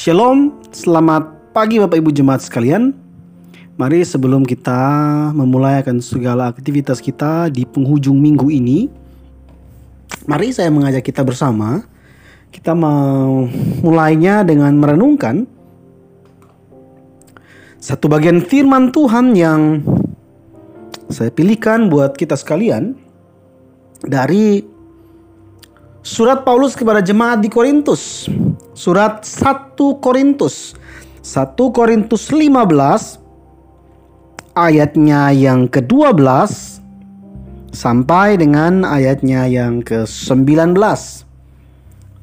Shalom, selamat pagi Bapak Ibu Jemaat sekalian. Mari sebelum kita memulai akan segala aktivitas kita di penghujung minggu ini, mari saya mengajak kita bersama, kita mau mulainya dengan merenungkan satu bagian firman Tuhan yang saya pilihkan buat kita sekalian dari surat Paulus kepada jemaat di Korintus. Surat 1 Korintus. 1 Korintus 15 ayatnya yang ke-12 sampai dengan ayatnya yang ke-19.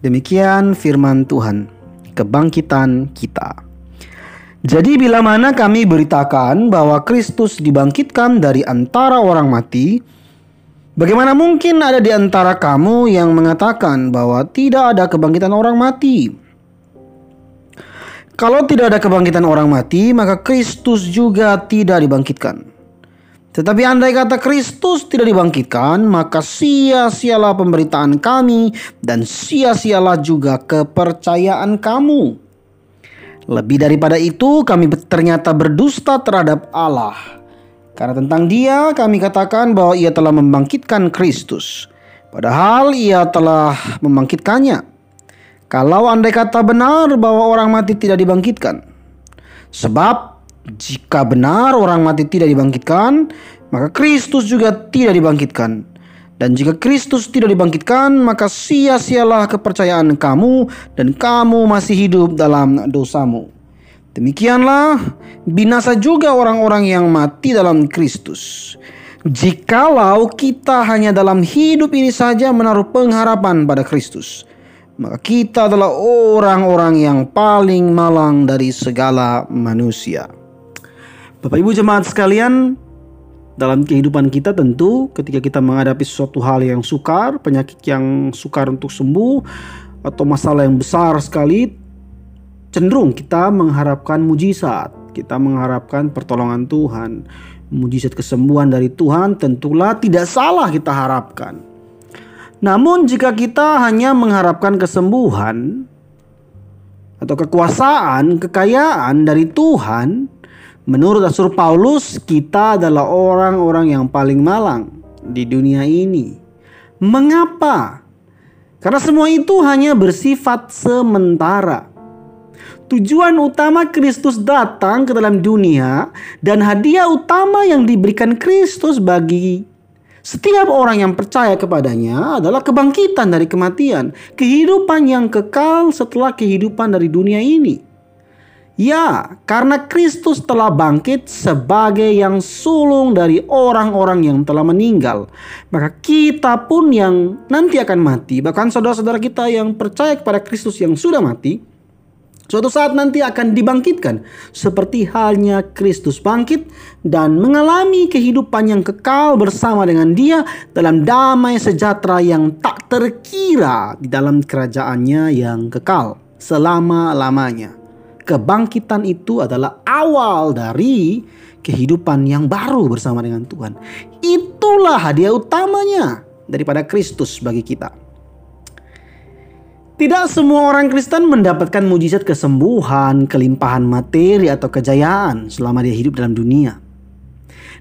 Demikian firman Tuhan, kebangkitan kita. Jadi bila mana kami beritakan bahwa Kristus dibangkitkan dari antara orang mati, bagaimana mungkin ada di antara kamu yang mengatakan bahwa tidak ada kebangkitan orang mati? Kalau tidak ada kebangkitan orang mati, maka Kristus juga tidak dibangkitkan. Tetapi andai kata Kristus tidak dibangkitkan, maka sia-sialah pemberitaan kami dan sia-sialah juga kepercayaan kamu. Lebih daripada itu, kami ternyata berdusta terhadap Allah. Karena tentang Dia, kami katakan bahwa Ia telah membangkitkan Kristus, padahal Ia telah membangkitkannya. Kalau andai kata benar bahwa orang mati tidak dibangkitkan, sebab jika benar orang mati tidak dibangkitkan, maka Kristus juga tidak dibangkitkan. Dan jika Kristus tidak dibangkitkan, maka sia-sialah kepercayaan kamu dan kamu masih hidup dalam dosamu. Demikianlah binasa juga orang-orang yang mati dalam Kristus. Jikalau kita hanya dalam hidup ini saja menaruh pengharapan pada Kristus, maka kita adalah orang-orang yang paling malang dari segala manusia. Bapak Ibu jemaat sekalian, dalam kehidupan kita tentu ketika kita menghadapi sesuatu hal yang sukar, penyakit yang sukar untuk sembuh atau masalah yang besar sekali cenderung kita mengharapkan mujizat, kita mengharapkan pertolongan Tuhan. Mujizat kesembuhan dari Tuhan tentulah tidak salah kita harapkan. Namun jika kita hanya mengharapkan kesembuhan atau kekuasaan, kekayaan dari Tuhan, Menurut Rasul Paulus, kita adalah orang-orang yang paling malang di dunia ini. Mengapa? Karena semua itu hanya bersifat sementara. Tujuan utama Kristus datang ke dalam dunia dan hadiah utama yang diberikan Kristus bagi setiap orang yang percaya kepadanya adalah kebangkitan dari kematian, kehidupan yang kekal setelah kehidupan dari dunia ini. Ya, karena Kristus telah bangkit sebagai yang sulung dari orang-orang yang telah meninggal, maka kita pun yang nanti akan mati, bahkan saudara-saudara kita yang percaya kepada Kristus yang sudah mati, suatu saat nanti akan dibangkitkan seperti halnya Kristus bangkit dan mengalami kehidupan yang kekal bersama dengan Dia dalam damai sejahtera yang tak terkira di dalam kerajaannya yang kekal selama-lamanya kebangkitan itu adalah awal dari kehidupan yang baru bersama dengan Tuhan. Itulah hadiah utamanya daripada Kristus bagi kita. Tidak semua orang Kristen mendapatkan mujizat kesembuhan, kelimpahan materi atau kejayaan selama dia hidup dalam dunia.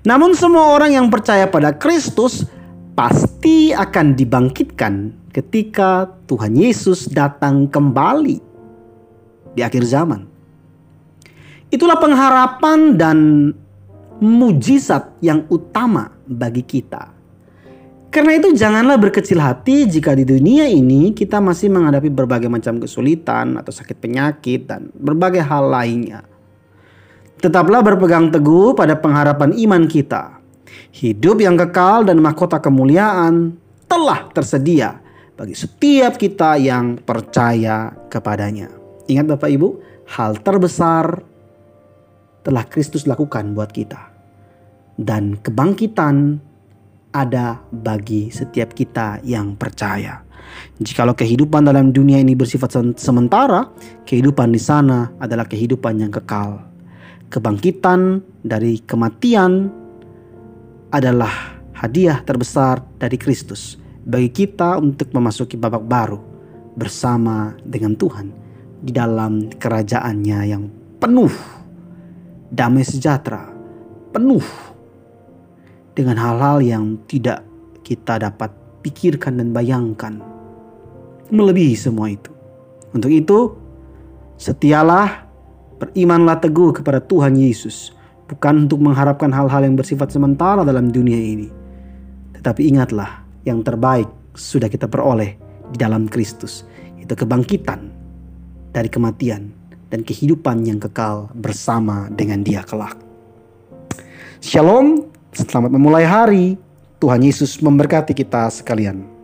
Namun semua orang yang percaya pada Kristus pasti akan dibangkitkan ketika Tuhan Yesus datang kembali di akhir zaman. Itulah pengharapan dan mujizat yang utama bagi kita. Karena itu janganlah berkecil hati jika di dunia ini kita masih menghadapi berbagai macam kesulitan atau sakit penyakit dan berbagai hal lainnya. Tetaplah berpegang teguh pada pengharapan iman kita. Hidup yang kekal dan mahkota kemuliaan telah tersedia bagi setiap kita yang percaya kepadanya. Ingat Bapak Ibu, hal terbesar telah Kristus lakukan buat kita. Dan kebangkitan ada bagi setiap kita yang percaya. Jikalau kehidupan dalam dunia ini bersifat sementara, kehidupan di sana adalah kehidupan yang kekal. Kebangkitan dari kematian adalah hadiah terbesar dari Kristus bagi kita untuk memasuki babak baru bersama dengan Tuhan di dalam kerajaannya yang penuh damai sejahtera, penuh dengan hal-hal yang tidak kita dapat pikirkan dan bayangkan. Melebihi semua itu. Untuk itu, setialah, berimanlah teguh kepada Tuhan Yesus. Bukan untuk mengharapkan hal-hal yang bersifat sementara dalam dunia ini. Tetapi ingatlah, yang terbaik sudah kita peroleh di dalam Kristus. Itu kebangkitan dari kematian dan kehidupan yang kekal bersama dengan dia kelak. Shalom, selamat memulai hari. Tuhan Yesus memberkati kita sekalian.